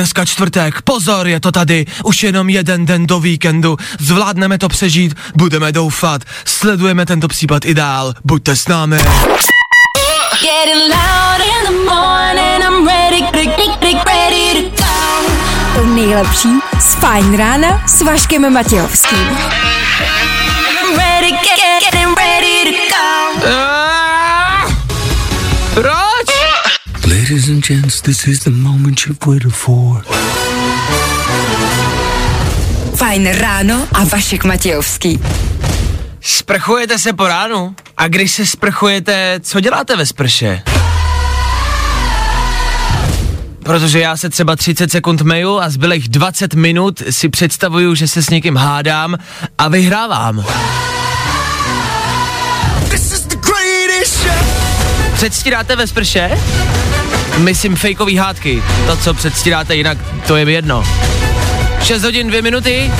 Dneska čtvrtek, pozor, je to tady, už jenom jeden den do víkendu, zvládneme to přežít, budeme doufat, sledujeme tento případ i dál, buďte s námi. To nejlepší z Fajn rána s Vaškem Matějovským. Proč? Ladies and gents, this is the moment you've waited for. Fajn ráno a Vašek Matějovský. Sprchujete se po ránu? A když se sprchujete, co děláte ve sprše? Protože já se třeba 30 sekund meju a zbylých 20 minut si představuju, že se s někým hádám a vyhrávám. Předstíráte ve sprše? Myslím fejkový hádky. To, co předstíráte jinak, to je mi jedno. 6 hodin 2 minuty.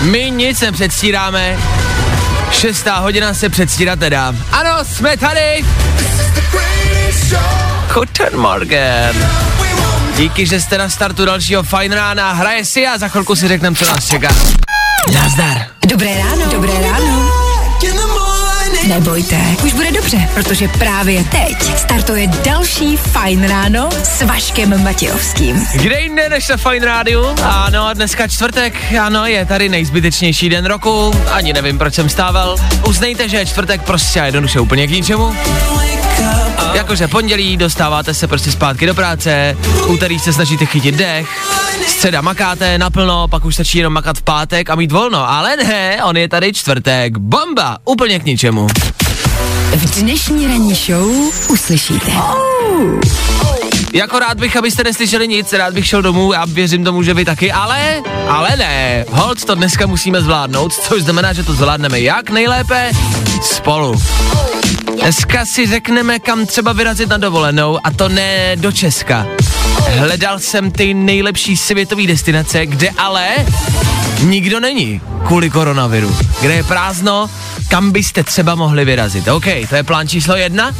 My nic nepředstíráme. Šestá hodina se předstírat nedá. Ano, jsme tady. Guten Morgen. Díky, že jste na startu dalšího fajn rána. Hraje si a za chvilku si řekneme, co nás čeká. Nazdar. Dobré ráno. Dobré ráno. Nebojte, už bude dobře, protože právě teď startuje další Fajn ráno s Vaškem Matějovským. Kde jinde než na Fine Rádiu? Ano, dneska čtvrtek, ano, je tady nejzbytečnější den roku, ani nevím, proč jsem stával. Uznejte, že je čtvrtek prostě a jednoduše úplně k ničemu. Jakože pondělí dostáváte se prostě zpátky do práce, úterý se snažíte chytit dech, středa makáte naplno, pak už stačí jenom makat v pátek a mít volno, ale ne, on je tady čtvrtek, bomba, úplně k ničemu. V dnešní ranní show uslyšíte. Jako rád bych, abyste neslyšeli nic, rád bych šel domů a věřím tomu, že vy taky, ale, ale ne, hold to dneska musíme zvládnout, což znamená, že to zvládneme jak nejlépe spolu. Dneska si řekneme, kam třeba vyrazit na dovolenou a to ne do Česka. Hledal jsem ty nejlepší světové destinace, kde ale nikdo není kvůli koronaviru. Kde je prázdno, kam byste třeba mohli vyrazit. OK, to je plán číslo jedna.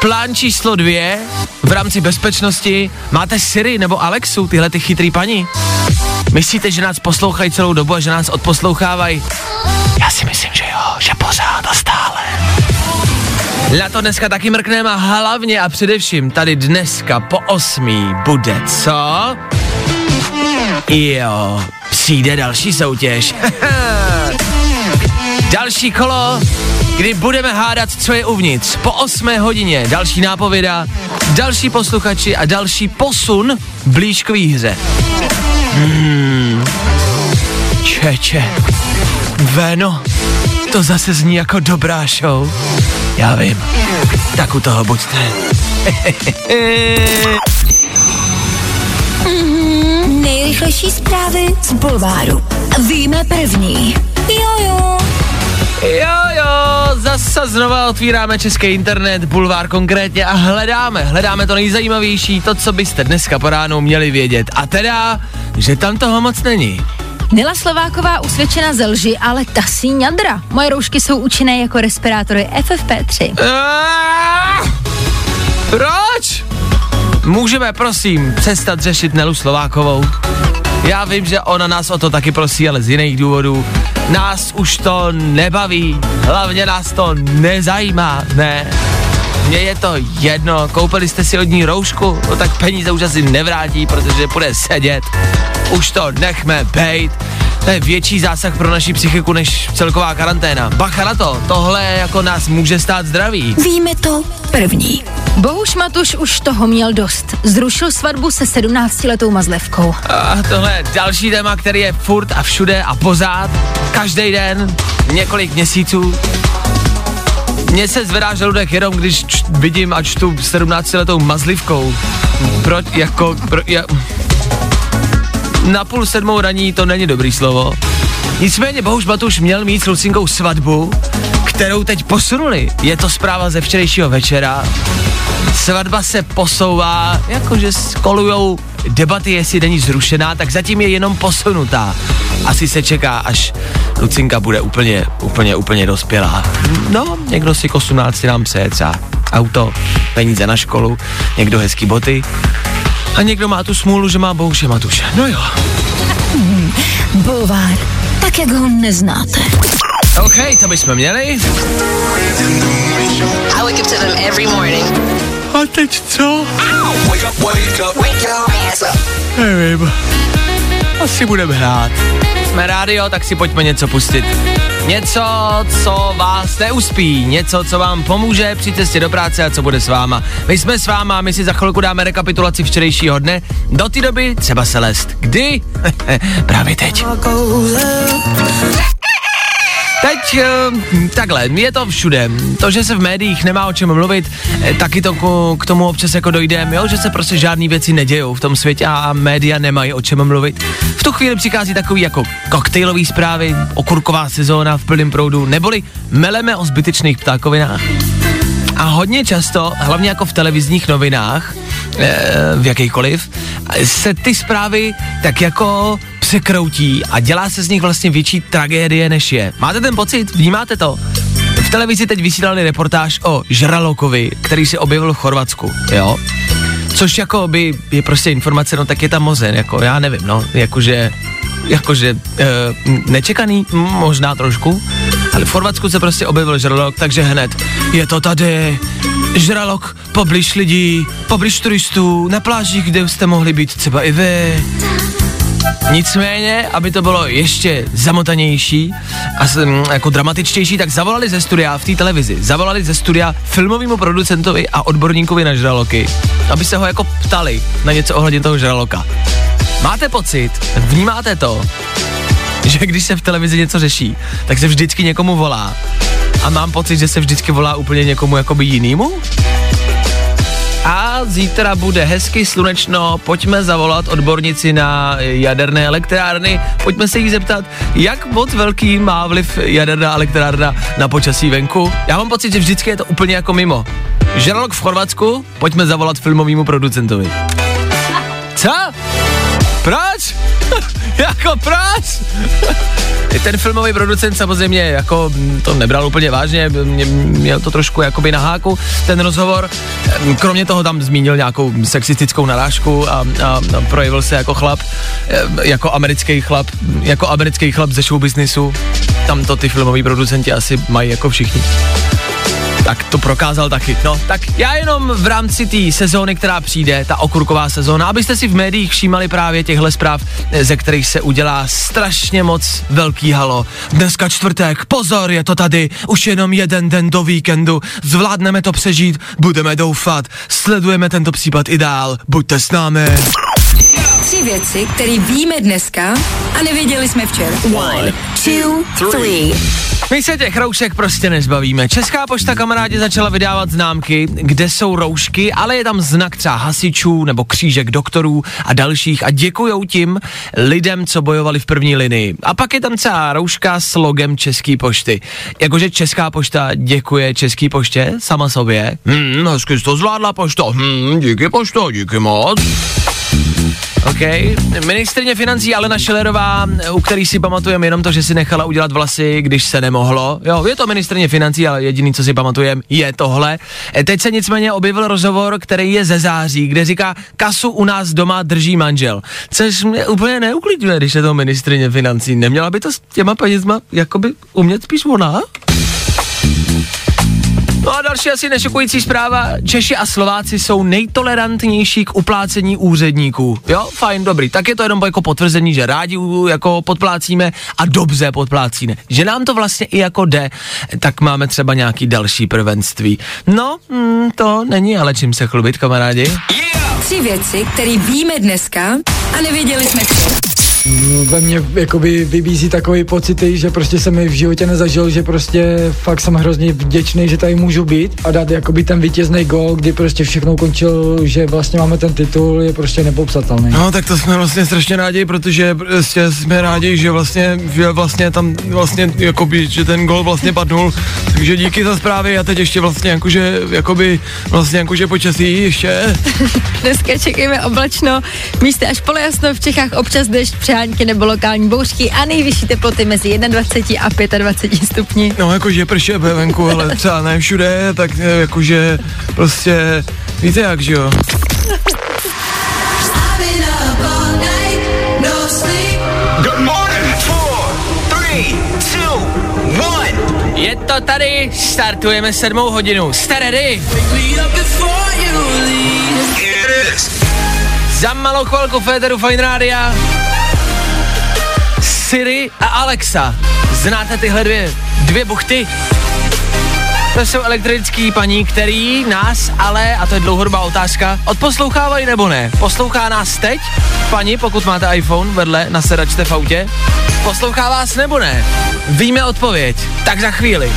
Plán číslo dvě, v rámci bezpečnosti, máte Siri nebo Alexu, tyhle ty chytrý paní? Myslíte, že nás poslouchají celou dobu a že nás odposlouchávají? Já si myslím, že jo, že pořád a stále. Na to dneska taky mrkneme a hlavně a především tady dneska po osmí bude co? Jo, přijde další soutěž. další kolo, kdy budeme hádat, co je uvnitř. Po 8 hodině další nápověda, další posluchači a další posun v blížkový hře. Hmm. Čeče. Veno, to zase zní jako dobrá show. Já vím. Tak u toho buďte. Nejrychlejší zprávy z Bulváru. Víme první. Jojo. Jo, jo, zase znova otvíráme český internet, bulvár konkrétně a hledáme, hledáme to nejzajímavější, to, co byste dneska po ránu měli vědět. A teda, že tam toho moc není. Nela Slováková usvědčena ze lži, ale ta si ňadra. Moje roušky jsou účinné jako respirátory FFP3. Ah! Proč? Můžeme prosím přestat řešit Nelu Slovákovou? Já vím, že ona nás o to taky prosí, ale z jiných důvodů. Nás už to nebaví, hlavně nás to nezajímá, ne? Mně je to jedno, koupili jste si od ní roušku, no tak peníze už asi nevrátí, protože bude sedět. Už to nechme bejt. To je větší zásah pro naši psychiku než celková karanténa. Bacha na to, tohle jako nás může stát zdraví. Víme to první. Bohuš Matuš už toho měl dost. Zrušil svatbu se 17-letou mazlevkou. A tohle je další téma, který je furt a všude a pořád, každý den, několik měsíců. Mně se zvedá žaludek jenom, když č- vidím a čtu 17-letou mazlivkou. Proč, jako, pro, ja, na půl sedmou raní to není dobrý slovo. Nicméně Bohuš Matuš měl mít s Lucinkou svatbu, kterou teď posunuli. Je to zpráva ze včerejšího večera. Svatba se posouvá, jakože kolujou debaty, jestli není zrušená, tak zatím je jenom posunutá. Asi se čeká, až Lucinka bude úplně, úplně, úplně dospělá. No, někdo si k 18 nám přeje třeba auto, peníze na školu, někdo hezký boty. A někdo má tu smůlu, že má Bouše Matuše. No jo. Bulvár, tak jak ho neznáte. OK, to bychom měli. I wake up to them every morning. A teď co? Nevím. Asi budeme hrát. Jsme rádio, tak si pojďme něco pustit. Něco, co vás neuspí, něco, co vám pomůže při cestě do práce a co bude s váma. My jsme s váma, my si za chvilku dáme rekapitulaci včerejšího dne. Do té doby třeba se lest. Kdy? Právě teď. Teď uh, takhle, je to všude. To, že se v médiích nemá o čem mluvit, eh, taky to k, tomu občas jako dojde, jo, že se prostě žádné věci nedějou v tom světě a média nemají o čem mluvit. V tu chvíli přichází takový jako koktejlový zprávy, okurková sezóna v plném proudu, neboli meleme o zbytečných ptákovinách. A hodně často, hlavně jako v televizních novinách, v jakýkoliv, se ty zprávy tak jako překroutí a dělá se z nich vlastně větší tragédie, než je. Máte ten pocit? Vnímáte to? V televizi teď vysílali reportáž o žralokovi, který se objevil v Chorvatsku, jo? Což jako by je prostě informace, no tak je tam mozen, jako já nevím, no, jakože, jakože e, nečekaný, možná trošku, ale v Chorvatsku se prostě objevil žralok, takže hned. Je to tady, žralok poblíž lidí, poblíž turistů, na plážích, kde jste mohli být třeba i vy. Nicméně, aby to bylo ještě zamotanější a jako dramatičtější, tak zavolali ze studia v té televizi, zavolali ze studia filmovému producentovi a odborníkovi na žraloky, aby se ho jako ptali na něco ohledně toho žraloka. Máte pocit, vnímáte to, že když se v televizi něco řeší, tak se vždycky někomu volá. A mám pocit, že se vždycky volá úplně někomu jakoby jinému? A zítra bude hezky slunečno, pojďme zavolat odbornici na jaderné elektrárny, pojďme se jí zeptat, jak moc velký má vliv jaderná elektrárna na počasí venku. Já mám pocit, že vždycky je to úplně jako mimo. Žralok v Chorvatsku, pojďme zavolat filmovému producentovi. Co? Proč? jako proč? Ten filmový producent samozřejmě jako to nebral úplně vážně, měl to trošku jakoby na háku, ten rozhovor. Kromě toho tam zmínil nějakou sexistickou narážku a, a, a projevil se jako chlap, jako americký chlap, jako americký chlap ze show businessu. Tam to ty filmoví producenti asi mají jako všichni tak to prokázal taky. No, tak já jenom v rámci té sezóny, která přijde, ta okurková sezóna, abyste si v médiích všímali právě těchto zpráv, ze kterých se udělá strašně moc velký halo. Dneska čtvrtek, pozor, je to tady, už jenom jeden den do víkendu, zvládneme to přežít, budeme doufat, sledujeme tento případ i dál, buďte s námi. Tři věci, které víme dneska a nevěděli jsme včera. One, two, three. My se těch roušek prostě nezbavíme. Česká pošta kamarádi začala vydávat známky, kde jsou roušky, ale je tam znak třeba hasičů nebo křížek doktorů a dalších a děkujou tím lidem, co bojovali v první linii. A pak je tam třeba rouška s logem České pošty. Jakože Česká pošta děkuje České poště sama sobě. Hmm, hezky jsi to zvládla pošto. Hmm, díky pošto, díky moc. OK. Ministrně financí Alena Šelerová, u který si pamatujeme jenom to, že si nechala udělat vlasy, když se nemohlo. Jo, je to ministrně financí, ale jediný, co si pamatujeme, je tohle. E, teď se nicméně objevil rozhovor, který je ze září, kde říká, kasu u nás doma drží manžel. Což mě úplně neuklidňuje, když je to ministrně financí. Neměla by to s těma penězma jakoby umět spíš ona? No a další asi nešokující zpráva. Češi a Slováci jsou nejtolerantnější k uplácení úředníků. Jo, fajn, dobrý. Tak je to jenom jako potvrzení, že rádi jako podplácíme a dobře podplácíme. Že nám to vlastně i jako jde, tak máme třeba nějaký další prvenství. No, mm, to není ale čím se chlubit, kamarádi. Yeah! Tři věci, které víme dneska a nevěděli jsme včera ve mně jakoby vybízí takový pocity, že prostě jsem mi v životě nezažil, že prostě fakt jsem hrozně vděčný, že tady můžu být a dát jakoby ten vítězný gol, kdy prostě všechno končil, že vlastně máme ten titul, je prostě nepopsatelný. No tak to jsme vlastně strašně rádi, protože prostě jsme rádi, že vlastně, že vlastně tam vlastně jakoby, že ten gol vlastně padnul, takže díky za zprávy a teď ještě vlastně jakože, jakoby, vlastně jakože počasí ještě. Dneska čekejme oblačno, místy až polojasno, v Čechách občas dešť, přehánky nebo lokální bouřky a nejvyšší teploty mezi 21 a 25 stupni. No jakože prše venku, ale třeba ne všude, tak eh, jakože prostě víte jak, že jo. Je to tady, startujeme sedmou hodinu. Jste ready? Za malou chvilku Federu Fine Rádia Siri a Alexa. Znáte tyhle dvě, dvě buchty? To jsou elektrický paní, který nás ale, a to je dlouhodobá otázka, odposlouchávají nebo ne? Poslouchá nás teď, paní, pokud máte iPhone vedle na sedačce v autě? Poslouchá vás nebo ne? Víme odpověď, tak za chvíli.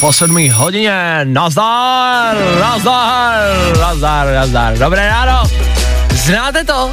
Po sedmý hodině, nazdar, nazdar, nazdar, nazdar, dobré ráno. Znáte to,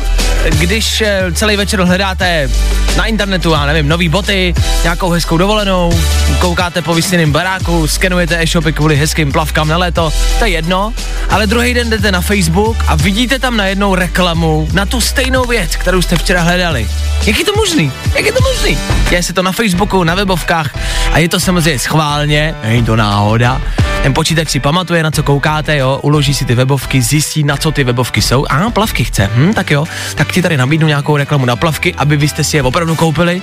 když eh, celý večer hledáte na internetu, já nevím, nový boty, nějakou hezkou dovolenou, koukáte po vysněném baráku, skenujete e-shopy kvůli hezkým plavkám na léto, to je jedno, ale druhý den jdete na Facebook a vidíte tam najednou reklamu na tu stejnou věc, kterou jste včera hledali. Jak je to možný? Jak je to možný? Je se to na Facebooku, na webovkách a je to samozřejmě schválně, není to náhoda. Ten počítač si pamatuje, na co koukáte, jo, uloží si ty webovky, zjistí, na co ty webovky jsou. A plavky chce, hm, tak jo, tak ti tady nabídnu nějakou reklamu na plavky, aby vy jste si je opravdu koupili.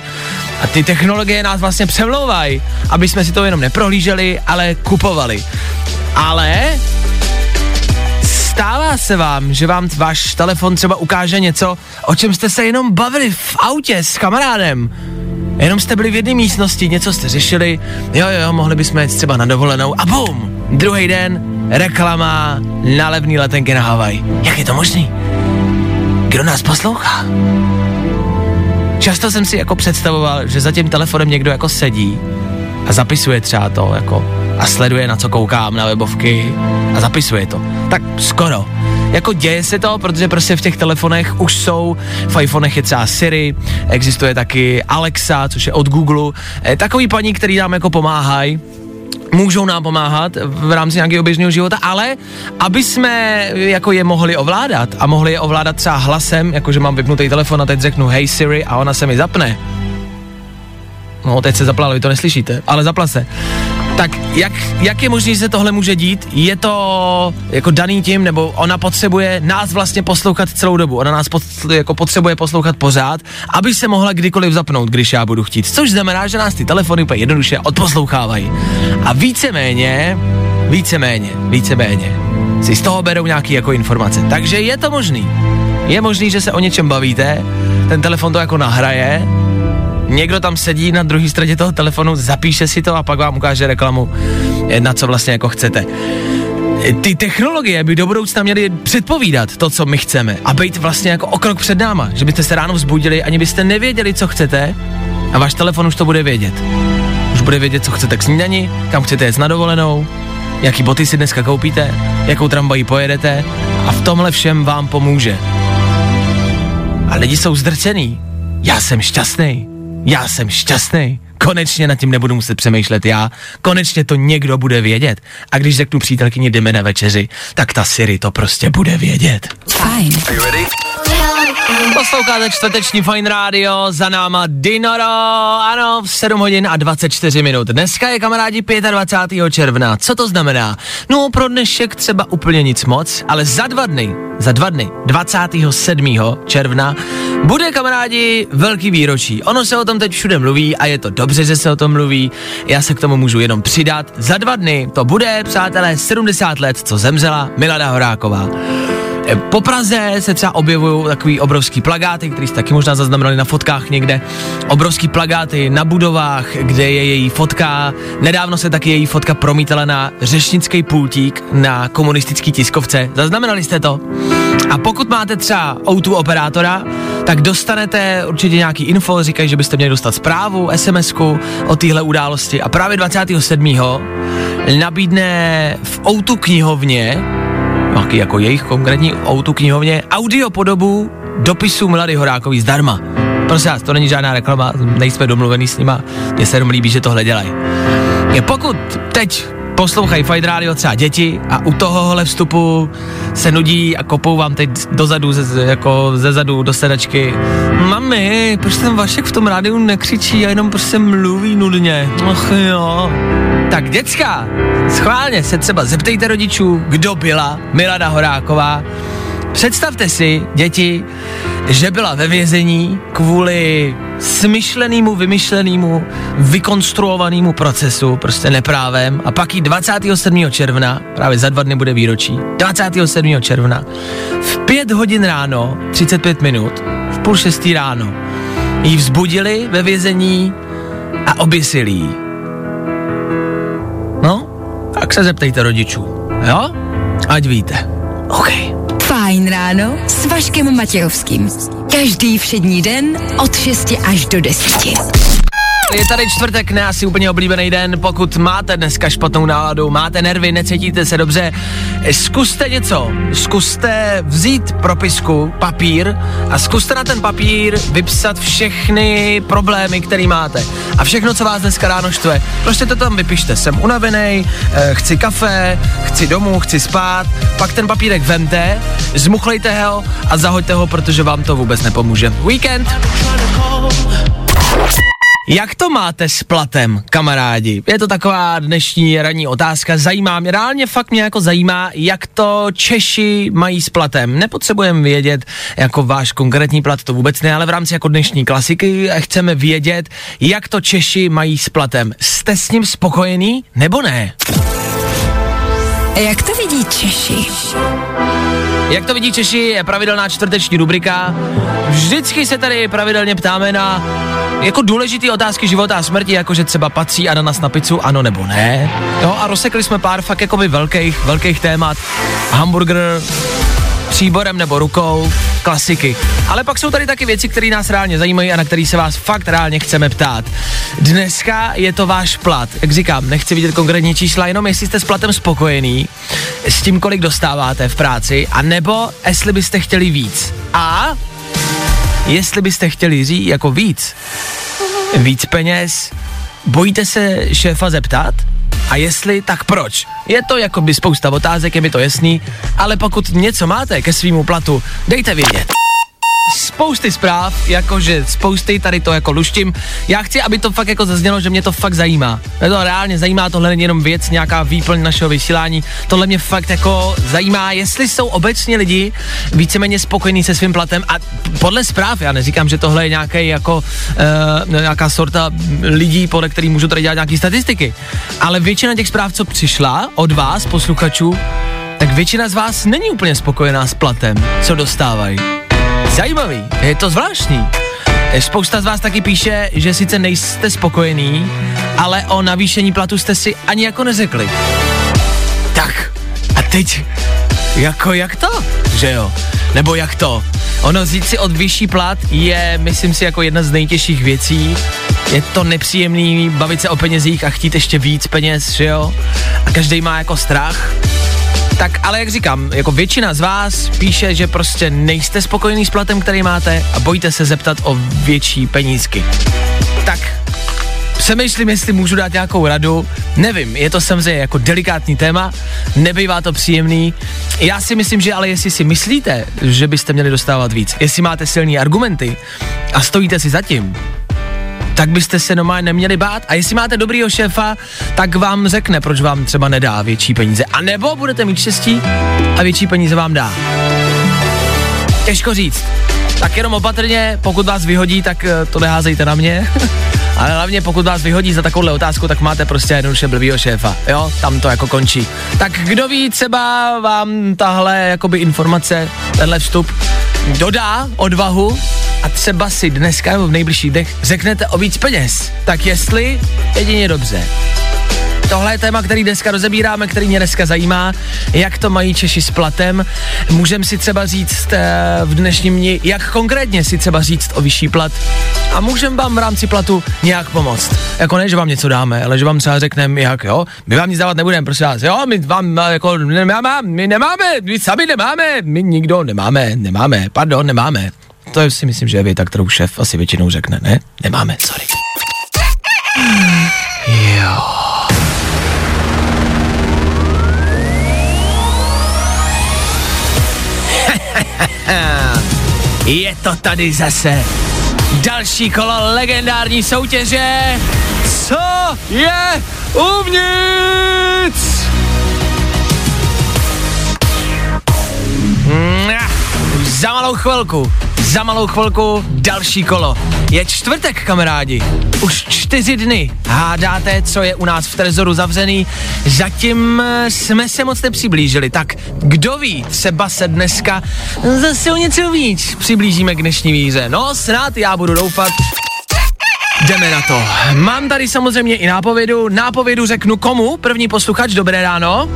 A ty technologie nás vlastně přemlouvají, aby jsme si to jenom neprohlíželi, ale kupovali. Ale stává se vám, že vám váš telefon třeba ukáže něco, o čem jste se jenom bavili v autě s kamarádem. Jenom jste byli v jedné místnosti, něco jste řešili, jo, jo, mohli bychom jít třeba na dovolenou a bum, druhý den, reklama na levný letenky na Havaj. Jak je to možný? Kdo nás poslouchá? Často jsem si jako představoval, že za tím telefonem někdo jako sedí a zapisuje třeba to jako a sleduje, na co koukám na webovky a zapisuje to. Tak skoro. Jako děje se to, protože prostě v těch telefonech už jsou, v iPhonech je třeba Siri, existuje taky Alexa, což je od Google, e, takový paní, který nám jako pomáhají, můžou nám pomáhat v rámci nějakého běžného života, ale aby jsme jako je mohli ovládat a mohli je ovládat třeba hlasem, jakože mám vypnutý telefon a teď řeknu hey Siri a ona se mi zapne. No, teď se zapla, ale vy to neslyšíte, ale zapla se tak jak, jak je možné, že se tohle může dít? Je to jako daný tím, nebo ona potřebuje nás vlastně poslouchat celou dobu. Ona nás pod, jako potřebuje poslouchat pořád, aby se mohla kdykoliv zapnout, když já budu chtít. Což znamená, že nás ty telefony úplně jednoduše odposlouchávají. A víceméně, víceméně, víceméně si z toho berou nějaký jako informace. Takže je to možný. Je možný, že se o něčem bavíte, ten telefon to jako nahraje, někdo tam sedí na druhé straně toho telefonu, zapíše si to a pak vám ukáže reklamu, eh, na co vlastně jako chcete. Eh, ty technologie by do budoucna měly předpovídat to, co my chceme a být vlastně jako o krok před náma, že byste se ráno vzbudili, ani byste nevěděli, co chcete a váš telefon už to bude vědět. Už bude vědět, co chcete k snídani, kam chcete jet na dovolenou, jaký boty si dneska koupíte, jakou tramvají pojedete a v tomhle všem vám pomůže. A lidi jsou zdrcený. Já jsem šťastný já jsem šťastný. Konečně nad tím nebudu muset přemýšlet já. Konečně to někdo bude vědět. A když řeknu přítelkyni jdeme na večeři, tak ta Siri to prostě bude vědět. Fajn. Posloucháte čtvrteční Fine Radio, za náma Dinoro, ano, v 7 hodin a 24 minut. Dneska je kamarádi 25. června. Co to znamená? No, pro dnešek třeba úplně nic moc, ale za dva dny, za dva dny, 27. června, bude kamarádi velký výročí. Ono se o tom teď všude mluví a je to dobře, že se o tom mluví. Já se k tomu můžu jenom přidat. Za dva dny to bude, přátelé, 70 let, co zemřela Milada Horáková. E, po Praze se třeba objevují takový obrovský plagáty, který jste taky možná zaznamenali na fotkách někde. Obrovský plagáty na budovách, kde je její fotka. Nedávno se taky její fotka promítala na řešnický pultík na komunistický tiskovce. Zaznamenali jste to? A pokud máte třeba o operátora, tak dostanete určitě nějaký info, říkají, že byste měli dostat zprávu, SMSku o téhle události. A právě 27. nabídne v o knihovně taky jako jejich konkrétní outu knihovně, audio podobu dopisu Mlady Horákový zdarma. Prosím vás, to není žádná reklama, nejsme domluvený s nima, mně se jenom líbí, že tohle dělají. Pokud teď poslouchají Fight Radio třeba děti a u tohohle vstupu se nudí a kopou vám teď dozadu, ze, jako ze zadu do sedačky. Mami, proč ten Vašek v tom rádiu nekřičí a jenom prostě mluví nudně? Ach jo. Tak děcka, schválně se třeba zeptejte rodičů, kdo byla Milada Horáková. Představte si, děti, že byla ve vězení kvůli smyšlenému, vymyšlenému, vykonstruovanému procesu, prostě neprávem a pak jí 27. června, právě za dva dny bude výročí, 27. června, v 5 hodin ráno, 35 minut, v půl šestý ráno, jí vzbudili ve vězení a oběsili. Se zeptejte rodičů, jo? Ať víte. OK. Fajn ráno s Vaškem Matějovským. Každý všední den od 6 až do 10. Je tady čtvrtek, ne asi úplně oblíbený den, pokud máte dneska špatnou náladu, máte nervy, necítíte se dobře, zkuste něco, zkuste vzít propisku, papír a zkuste na ten papír vypsat všechny problémy, které máte a všechno, co vás dneska ráno štve. Prostě to tam vypište, jsem unavený, eh, chci kafe, chci domů, chci spát, pak ten papírek vemte, zmuchlejte ho a zahoďte ho, protože vám to vůbec nepomůže. Weekend! Jak to máte s platem, kamarádi? Je to taková dnešní ranní otázka. Zajímá mě, reálně fakt mě jako zajímá, jak to Češi mají s platem. Nepotřebujeme vědět jako váš konkrétní plat, to vůbec ne, ale v rámci jako dnešní klasiky chceme vědět, jak to Češi mají s platem. Jste s ním spokojený nebo ne? Jak to vidí Češi? Jak to vidí Češi, je pravidelná čtvrteční rubrika. Vždycky se tady pravidelně ptáme na jako důležité otázky života a smrti, jako že třeba patří ananas na pizzu, ano nebo ne. Jo, a rozsekli jsme pár fakt jakoby velkých, velkých témat. Hamburger, příborem nebo rukou, klasiky. Ale pak jsou tady taky věci, které nás reálně zajímají a na které se vás fakt reálně chceme ptát. Dneska je to váš plat. Jak říkám, nechci vidět konkrétní čísla, jenom jestli jste s platem spokojený, s tím, kolik dostáváte v práci, a nebo jestli byste chtěli víc. A jestli byste chtěli říct jako víc, víc peněz, bojíte se šéfa zeptat? A jestli, tak proč? Je to jako by spousta otázek, je mi to jasný, ale pokud něco máte ke svýmu platu, dejte vědět spousty zpráv, jakože spousty, tady to jako luštím. Já chci, aby to fakt jako zaznělo, že mě to fakt zajímá. Mě to reálně zajímá, tohle není jenom věc, nějaká výplň našeho vysílání. Tohle mě fakt jako zajímá, jestli jsou obecně lidi víceméně spokojení se svým platem a podle zpráv, já neříkám, že tohle je nějaký jako uh, nějaká sorta lidí, podle kterých můžu tady dělat nějaké statistiky. Ale většina těch zpráv, co přišla od vás, posluchačů, tak většina z vás není úplně spokojená s platem, co dostávají. Zajímavý, je to zvláštní. Spousta z vás taky píše, že sice nejste spokojený, ale o navýšení platu jste si ani jako neřekli. Tak, a teď, jako jak to, že jo? Nebo jak to? Ono vzít si od vyšší plat je, myslím si, jako jedna z nejtěžších věcí. Je to nepříjemný bavit se o penězích a chtít ještě víc peněz, že jo? A každý má jako strach. Tak ale jak říkám, jako většina z vás píše, že prostě nejste spokojený s platem, který máte a bojíte se zeptat o větší penízky. Tak přemýšlím, jestli můžu dát nějakou radu. Nevím, je to samozřejmě jako delikátní téma, nebývá to příjemný. Já si myslím, že ale jestli si myslíte, že byste měli dostávat víc, jestli máte silné argumenty a stojíte si za tím, tak byste se normálně neměli bát. A jestli máte dobrýho šéfa, tak vám řekne, proč vám třeba nedá větší peníze. A nebo budete mít štěstí a větší peníze vám dá. Těžko říct. Tak jenom opatrně, pokud vás vyhodí, tak eh, to neházejte na mě. Ale hlavně pokud vás vyhodí za takovouhle otázku, tak máte prostě jednoduše blbýho šéfa. Jo, tam to jako končí. Tak kdo ví, třeba vám tahle jakoby informace, tenhle vstup dodá odvahu a třeba si dneska nebo v nejbližších dnech řeknete o víc peněz. Tak jestli, jedině dobře. Tohle je téma, který dneska rozebíráme, který mě dneska zajímá, jak to mají Češi s platem. Můžeme si třeba říct eh, v dnešním dni, jak konkrétně si třeba říct o vyšší plat. A můžeme vám v rámci platu nějak pomoct. Jako ne, že vám něco dáme, ale že vám třeba řekneme, jak jo, my vám nic dávat nebudeme, prosím vás, jo, my vám eh, jako nemáme, my nemáme, my sami nemáme, my nikdo nemáme, nemáme, pardon, nemáme. To si myslím, že je věta, kterou šéf asi většinou řekne, ne? Nemáme, sorry. Jo. Je to tady zase. Další kolo legendární soutěže. Co je uvnitř? Za malou chvilku Za malou chvilku další kolo. Je čtvrtek, kamarádi. Už čtyři dny hádáte, co je u nás v Trezoru zavřený. Zatím eh, jsme se moc nepřiblížili. Tak kdo ví, třeba se dneska zase o něco víc přiblížíme k dnešní víze. No, snad já budu doufat. Jdeme na to. Mám tady samozřejmě i nápovědu. Nápovědu řeknu komu? První posluchač, dobré ráno.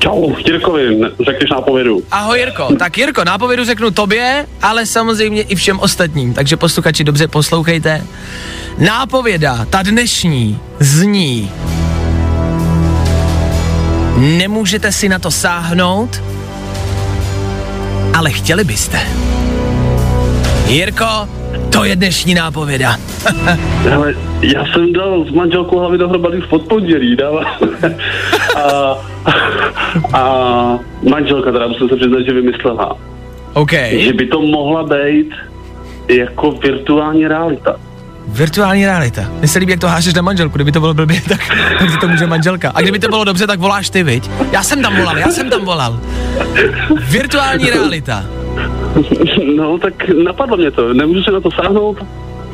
Čau, Jirkovi, ne- řekneš nápovědu. Ahoj Jirko. Tak Jirko, nápovědu řeknu tobě, ale samozřejmě i všem ostatním. Takže posluchači dobře poslouchejte. Nápověda, ta dnešní, zní Nemůžete si na to sáhnout, ale chtěli byste. Jirko, to je dnešní nápověda. Ale já jsem dal s manželkou hlavy dohromady v podpondělí, dává. a, a manželka teda musím se přiznat, že vymyslela, OK. že by to mohla být jako virtuální realita. Virtuální realita. Mně se líbí, jak to hážeš na manželku, kdyby to bylo blbě, tak, tak to může manželka. A kdyby to bylo dobře, tak voláš ty, viď? Já jsem tam volal, já jsem tam volal. Virtuální realita. No, tak napadlo mě to, nemůžu se na to sáhnout.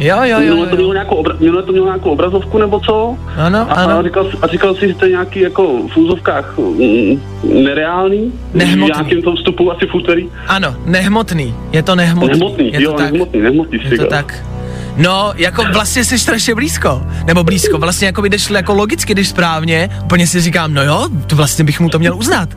Jo, jo, jo, Minule to mělo nějakou, obra- minule to mělo nějakou obrazovku nebo co? Ano, A, ano. a, říkal, si- a říkal si, že to je nějaký jako v úzovkách mm, nereálný? Nehmotný. V nějakém tom vstupu asi v úterý? Ano, nehmotný. Je to nehmotný. Nehmotný, je to jo, tak. nehmotný, nehmotný, Je to tak. No, jako vlastně jsi strašně blízko. Nebo blízko, vlastně jako by jdeš jako logicky, když správně, úplně si říkám, no jo, to vlastně bych mu to měl uznat.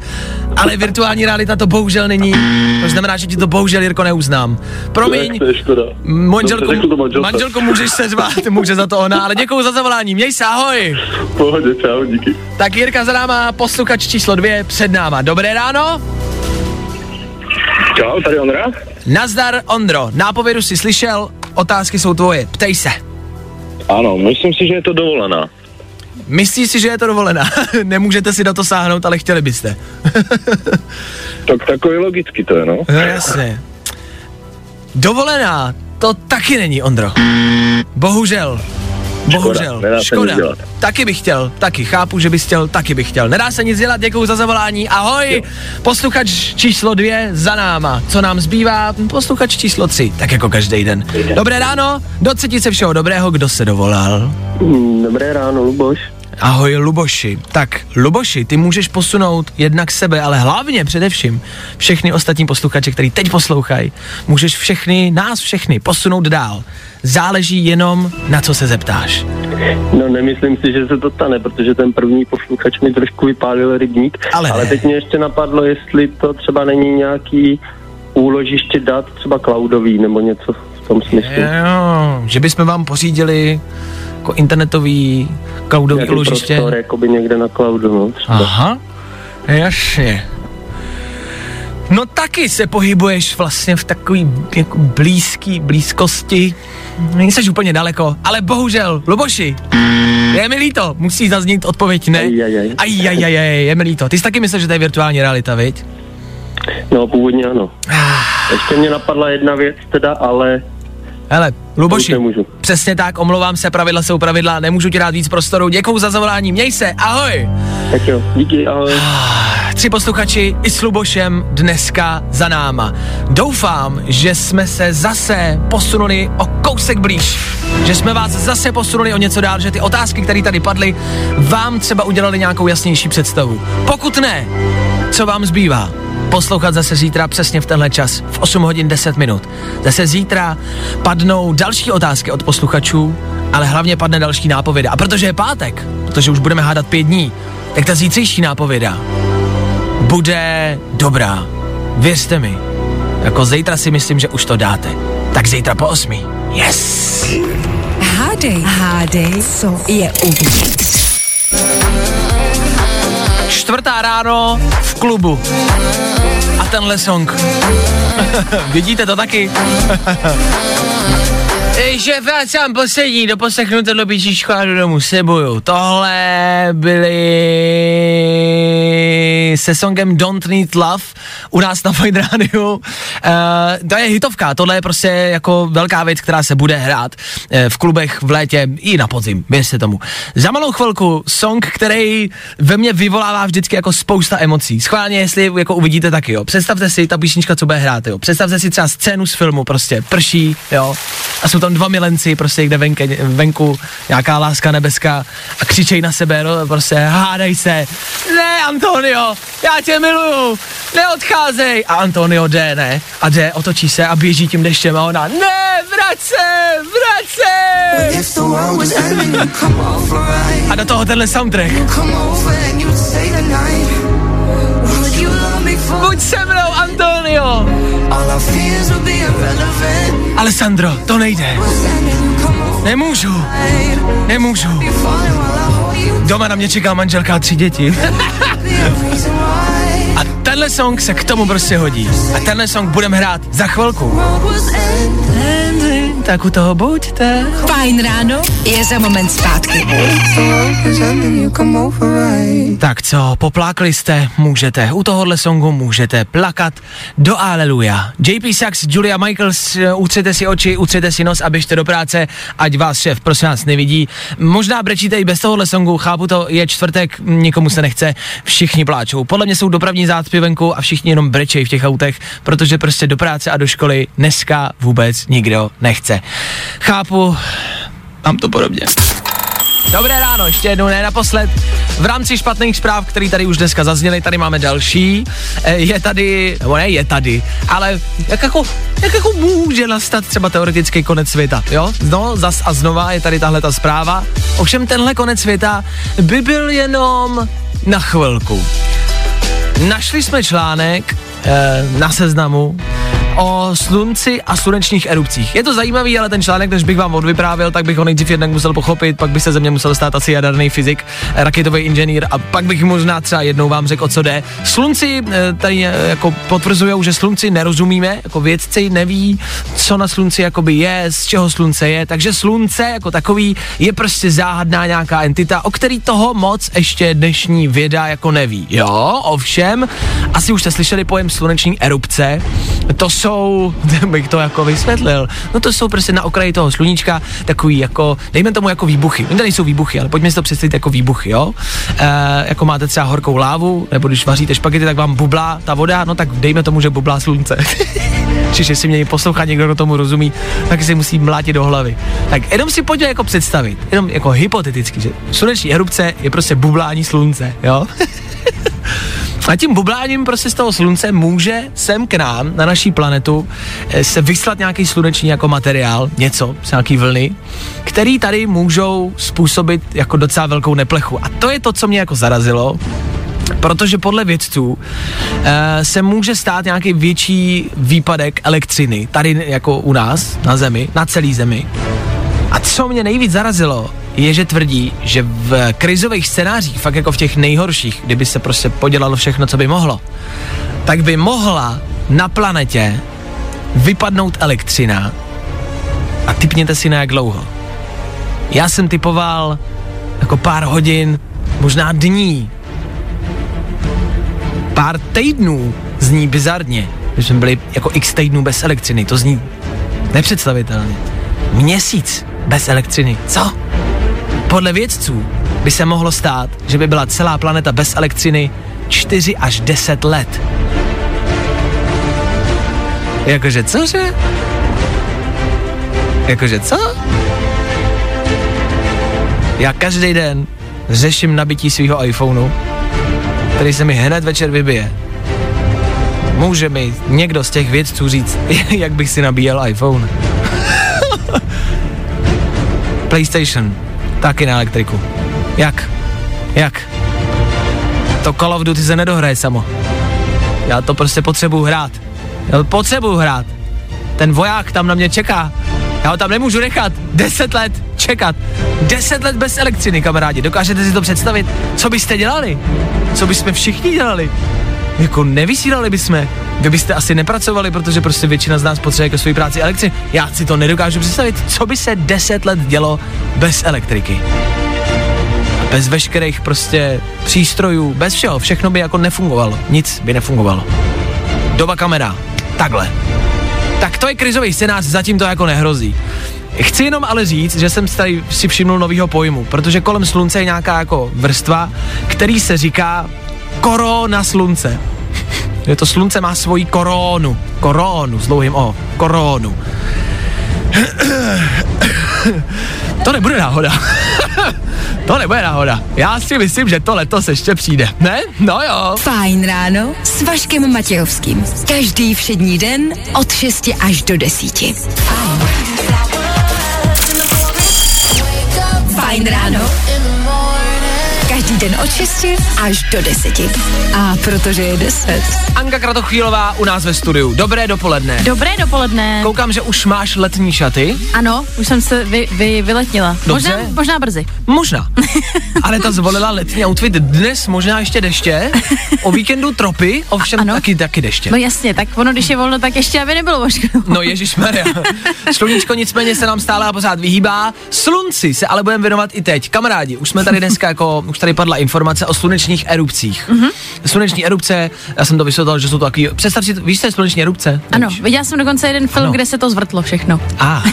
Ale virtuální realita to bohužel není. To znamená, že ti to bohužel, Jirko, neuznám. Promiň, to manželce. manželko můžeš se řvát, může za to ona, ale děkuji za zavolání, měj se, ahoj. Pohodě, čau, díky. Tak Jirka za náma, posluchač číslo dvě, před náma. Dobré ráno. Čau, tady Ondra. Nazdar, Ondro, nápovědu si slyšel, otázky jsou tvoje, ptej se. Ano, myslím si, že je to dovolená. Myslíš si, že je to dovolená? Nemůžete si na to sáhnout, ale chtěli byste. Tak takový logicky to je, no. No jasně. Dovolená, to taky není, Ondro. Bohužel. Bohužel. nedá Škoda. dělat. Taky bych chtěl, taky chápu, že bys chtěl, taky bych chtěl. Nedá se nic dělat, děkuju za zavolání. Ahoj, posluchač číslo dvě za náma. Co nám zbývá? Posluchač číslo tři, tak jako každý den. Dobré ráno, do se všeho dobrého, kdo se dovolal? Dobré ráno, Luboš. Ahoj Luboši. Tak, Luboši, ty můžeš posunout jednak sebe, ale hlavně především všechny ostatní posluchače, který teď poslouchají. Můžeš všechny, nás všechny posunout dál. Záleží jenom, na co se zeptáš. No nemyslím si, že se to stane, protože ten první posluchač mi trošku vypálil rybník. Ale ale teď mě ještě napadlo, jestli to třeba není nějaký úložiště dat, třeba cloudový nebo něco v tom smyslu. Jo, že bychom vám pořídili jako internetový cloudový Nějaký úložiště. prostor, jakoby někde na cloudu, no, třeba. Aha, jasně. No taky se pohybuješ vlastně v takový jako blízký blízkosti. Nejseš úplně daleko, ale bohužel, Luboši, je mi líto, musí zaznít odpověď ne. Ajajaj. Ajajaj, je mi líto. Ty jsi taky myslel, že to je virtuální realita, viď? No původně ano. Ah. Ještě mě napadla jedna věc teda, ale Hele, Luboši, přesně tak, omlouvám se, pravidla jsou pravidla, nemůžu ti dát víc prostoru, děkuju za zavolání, měj se, ahoj. tak jo, díky, ahoj. Tři posluchači i s Lubošem dneska za náma. Doufám, že jsme se zase posunuli o kousek blíž. Že jsme vás zase posunuli o něco dál, že ty otázky, které tady padly, vám třeba udělali nějakou jasnější představu. Pokud ne, co vám zbývá? Poslouchat zase zítra přesně v tenhle čas, v 8 hodin 10 minut. Zase zítra padnou další otázky od posluchačů, ale hlavně padne další nápověda. A protože je pátek, protože už budeme hádat pět dní, tak ta zítřejší nápověda bude dobrá. Věřte mi. Jako zítra si myslím, že už to dáte. Tak zítra po osmi. Yes! Hádej, hádej, co je uvnitř. Čtvrtá ráno v klubu. A tenhle song. Vidíte to taky? že vracám poslední, do poslechnu tohle píčičko a do domu sebuju. Tohle byly se songem Don't Need Love u nás na Fine Radio. Uh, to je hitovka, tohle je prostě jako velká věc, která se bude hrát uh, v klubech v létě i na podzim, věřte tomu. Za malou chvilku song, který ve mně vyvolává vždycky jako spousta emocí. Schválně, jestli jako uvidíte taky, jo. Představte si ta písnička, co bude hrát, jo. Představte si třeba scénu z filmu, prostě prší, jo. A jsou tam dva milenci, prostě kde venke, venku, nějaká láska nebeská a křičej na sebe, no, prostě hádaj se. Ne, Antonio, já tě miluju, neodcházej. A Antonio jde, ne? A jde, otočí se a běží tím deštěm a ona, ne, vrať se, vrať se. A do toho tenhle soundtrack. Buď se mnou, Antonio. Alessandro, to nejde. Nemůžu. Nemůžu. Doma na mě čeká manželka a tři děti. a tenhle song se k tomu prostě hodí. A tenhle song budeme hrát za chvilku. Tak u toho buďte. Fajn ráno je za moment zpátky. Tak co, poplákli jste, můžete. U tohohle songu můžete plakat do Aleluja. JP Sachs, Julia Michaels, utřete si oči, utřete si nos a běžte do práce, ať vás šéf prosím vás nevidí. Možná brečíte i bez tohohle songu, chápu to, je čtvrtek, nikomu se nechce, všichni pláčou. Podle mě jsou dopravní zácpy venku a všichni jenom brečejí v těch autech, protože prostě do práce a do školy dneska vůbec nikdo nechce. Chápu, mám to podobně. Dobré ráno, ještě jednou, ne naposled. V rámci špatných zpráv, které tady už dneska zazněly, tady máme další. E, Je tady, nebo ne je tady, ale jak jako, jak jako může nastat třeba teoretický konec světa, jo? No, zas a znova je tady tahle ta zpráva. Ovšem tenhle konec světa by byl jenom na chvilku. Našli jsme článek e, na seznamu o slunci a slunečních erupcích. Je to zajímavý, ale ten článek, než bych vám odvyprávěl, tak bych ho nejdřív jednak musel pochopit, pak by se ze mě musel stát asi jaderný fyzik, raketový inženýr a pak bych možná třeba jednou vám řekl, o co jde. Slunci eh, tady eh, jako potvrzují, že slunci nerozumíme, jako vědci neví, co na slunci jakoby je, z čeho slunce je, takže slunce jako takový je prostě záhadná nějaká entita, o který toho moc ještě dnešní věda jako neví. Jo, ovšem, asi už jste slyšeli pojem sluneční erupce, to jsou, bych to jako vysvětlil, no to jsou prostě na okraji toho sluníčka takový jako, dejme tomu jako výbuchy. No to nejsou výbuchy, ale pojďme si to představit jako výbuchy, jo. E, jako máte třeba horkou lávu, nebo když vaříte špagety, tak vám bublá ta voda, no tak dejme tomu, že bublá slunce. Čiže jestli mě poslouchá někdo, kdo tomu rozumí, tak si musí mlátit do hlavy. Tak jenom si pojďme jako představit, jenom jako hypoteticky, že sluneční erupce je prostě bublání slunce, jo. A tím bubláním prostě z toho slunce může sem k nám, na naší planetu, eh, se vyslat nějaký sluneční jako materiál, něco, nějaký vlny, který tady můžou způsobit jako docela velkou neplechu. A to je to, co mě jako zarazilo, protože podle vědců e, se může stát nějaký větší výpadek elektřiny tady jako u nás na Zemi, na celé Zemi. A co mě nejvíc zarazilo, je, že tvrdí, že v krizových scénářích, fakt jako v těch nejhorších, kdyby se prostě podělalo všechno, co by mohlo, tak by mohla na planetě vypadnout elektřina a typněte si na jak dlouho. Já jsem typoval jako pár hodin, možná dní, pár týdnů zní bizarně, že jsme byli jako x týdnů bez elektřiny, to zní nepředstavitelně. Měsíc bez elektřiny, co? Podle vědců by se mohlo stát, že by byla celá planeta bez elektřiny 4 až 10 let. Jakože cože? Jakože co? Já každý den řeším nabití svého iPhoneu, který se mi hned večer vybije. Může mi někdo z těch vědců říct, jak bych si nabíjel iPhone? PlayStation, taky na elektriku. Jak? Jak? To Call of Duty se nedohraje samo. Já to prostě potřebuju hrát. Já to potřebuju hrát. Ten voják tam na mě čeká. Já ho tam nemůžu nechat. Deset let čekat. Deset let bez elektřiny, kamarádi. Dokážete si to představit? Co byste dělali? Co bychom všichni dělali? Jako nevysílali bychom. Vy byste asi nepracovali, protože prostě většina z nás potřebuje ke své práci elektřiny. Já si to nedokážu představit, co by se 10 let dělo bez elektriky. Bez veškerých prostě přístrojů, bez všeho, všechno by jako nefungovalo. Nic by nefungovalo. Doba kamera. Takhle. Tak to je krizový scénář, zatím to jako nehrozí. Chci jenom ale říct, že jsem tady si všimnul novýho pojmu, protože kolem slunce je nějaká jako vrstva, který se říká korona slunce. Že to slunce má svoji koronu. Koronu s dlouhým O. Koronu. To nebude náhoda. to nebude náhoda. Já si myslím, že to letos ještě přijde. Ne? No jo. Fajn ráno s Vaškem Matějovským. Každý všední den od 6 až do 10. Fajn. Fajn ráno. Od 6 až do 10. A protože je 10. Anka Kratochvílová u nás ve studiu. Dobré dopoledne. Dobré dopoledne. Koukám, že už máš letní šaty. Ano, už jsem se vy, vy, vyletnila. Dobře. Možná, možná brzy. Možná. Ale ta zvolila letní outfit dnes možná ještě deště, o víkendu tropy, ovšem ano. taky, taky deště. No jasně, tak ono, když je volno, tak ještě aby nebylo možná. No Ježíš Maria. Sluníčko nicméně se nám stále a pořád vyhýbá. Slunci se ale budeme věnovat i teď. Kamarádi, už jsme tady dneska jako, už tady padla informace o slunečních erupcích. Mm-hmm. Sluneční erupce, já jsem to vysvětlil, že jsou to takový, představ si, víš, co je sluneční erupce? Ano, Nevíš? viděla jsem dokonce jeden film, Ano. kde se to zvrtlo všechno. A.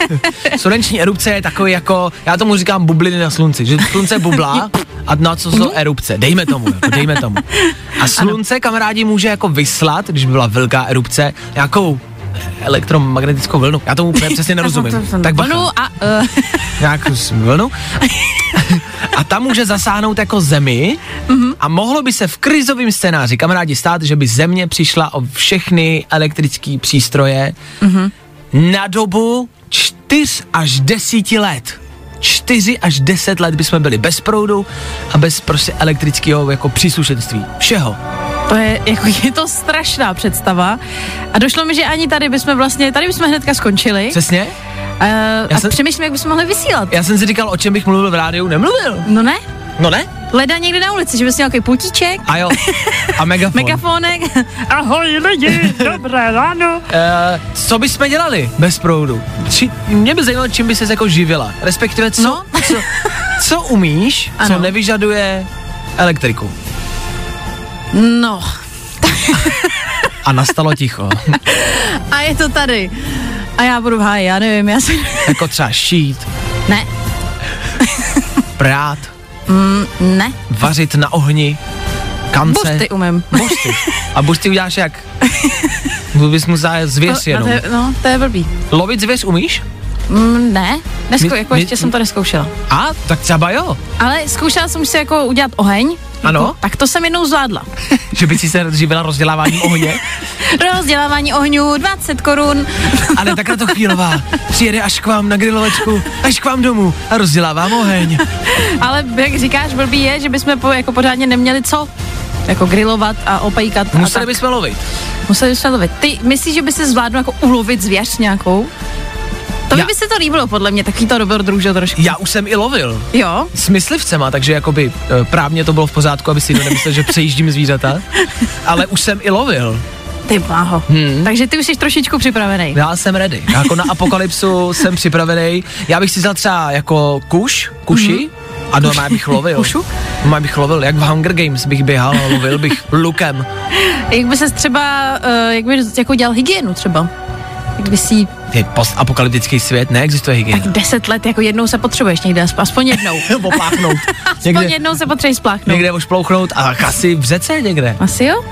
Sluneční erupce je takový jako, já tomu říkám bubliny na slunci, že slunce bublá a na co jsou erupce, dejme tomu, jako dejme tomu. A slunce, kamarádi, může jako vyslat, když by byla velká erupce, nějakou elektromagnetickou vlnu. Já tomu úplně přesně nerozumím. Tak bacha. Vlnu a... Uh, nějakou s- vlnu. A tam může zasáhnout jako zemi a mohlo by se v krizovém scénáři, kamarádi, stát, že by země přišla o všechny elektrické přístroje na dobu 4 až 10 let. 4 až 10 let bychom byli bez proudu a bez prostě elektrického jako příslušenství. Všeho. To je, jako, je to strašná představa. A došlo mi, že ani tady bychom vlastně, tady bychom hnedka skončili. Přesně? Uh, a jsem- přemýšlím, jak bychom mohli vysílat. Já jsem si říkal, o čem bych mluvil v rádiu. Nemluvil. No ne? No ne? Leda někde na ulici, že bys měl nějaký pultíček, A jo. A megafon. megafonek. Ahoj lidi, dobré ráno. Uh, co bychom dělali bez proudu? Či, mě by zajímalo, čím by se jako živila. Respektive, co, No. co, co umíš, co Ano. nevyžaduje elektriku. No, A nastalo ticho. a je to tady. A já budu v háji, já nevím, já si... jako třeba šít, Ne, prát, ne, vařit na ohni, kance. buřty umím. Buřty. A buřty uděláš jak? Bys musel zvěř no, jenom. to je, no, to je blbý. Lovit zvěř umíš? Mm, ne, Nesko, My- jako my- ještě jsem to neskoušela. A, tak třeba jo. Ale zkoušela jsem si jako udělat oheň. Ano. Jako, tak to jsem jednou zvládla. Že by si se živila rozděláváním ohně. Rozdělávání ohňů, 20 korun. Ale takhle to chvílová. Přijede až k vám na grilovačku, až k vám domů a rozdělávám oheň. Ale jak říkáš, blbý je, že bychom po, jako pořádně neměli co jako grilovat a opejkat. a Museli tak. bychom lovit. Museli bychom lovit. Ty myslíš, že by se zvládl jako ulovit zvěř nějakou? To by, Já- by se to líbilo, podle mě, takový to dobrodružo trošku. Já už jsem i lovil. Jo? S myslivcema, takže jakoby e, právně to bylo v pořádku, aby si někdo nemyslel, že přejíždím zvířata. Ale už jsem i lovil. Ty bláho. Hmm. Takže ty už jsi trošičku připravený. Já jsem ready. Jako na apokalypsu jsem připravený. Já bych si vzal třeba jako kuš, kuši, mm-hmm. a normálně bych lovil. Kušu? Normálně bych lovil, jak v Hunger Games bych běhal a lovil bych lukem. Jak by se třeba, uh, jak by jako dělal hygienu třeba? Jak by si Je postapokalyptický svět, neexistuje tak hygiena. deset let, jako jednou se potřebuješ někde, aspoň, aspoň jednou. Popláchnout. Aspoň Někde, jednou se potřebuješ spláchnout. někde ošplouchnout a asi v řece někde. Asi jo?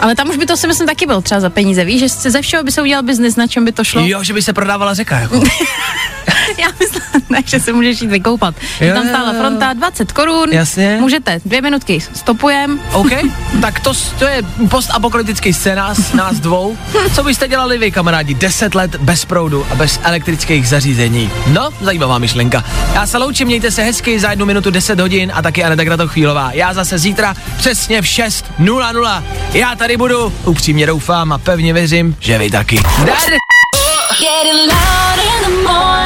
Ale tam už by to si myslím taky byl třeba za peníze, víš, že ze všeho by se udělal biznis, na čem by to šlo. Jo, že by se prodávala řeka, jako. Já myslím, ne, že se můžeš jít vykoupat. Je Jo, tam jo, stála fronta, 20 korun. Jasně. Můžete, dvě minutky, stopujem. OK, tak to, to je postapokalyptický scénář nás dvou. Co byste dělali vy, kamarádi, 10 let bez proudu a bez elektrických zařízení? No, zajímavá myšlenka. Já se loučím, mějte se hezky za jednu minutu 10 hodin a taky Aneta Kratochvílová. Já zase zítra přesně v 6.00. Já tady budu, upřímně doufám a pevně věřím, že vy taky. Dar! Getting loud in the morning,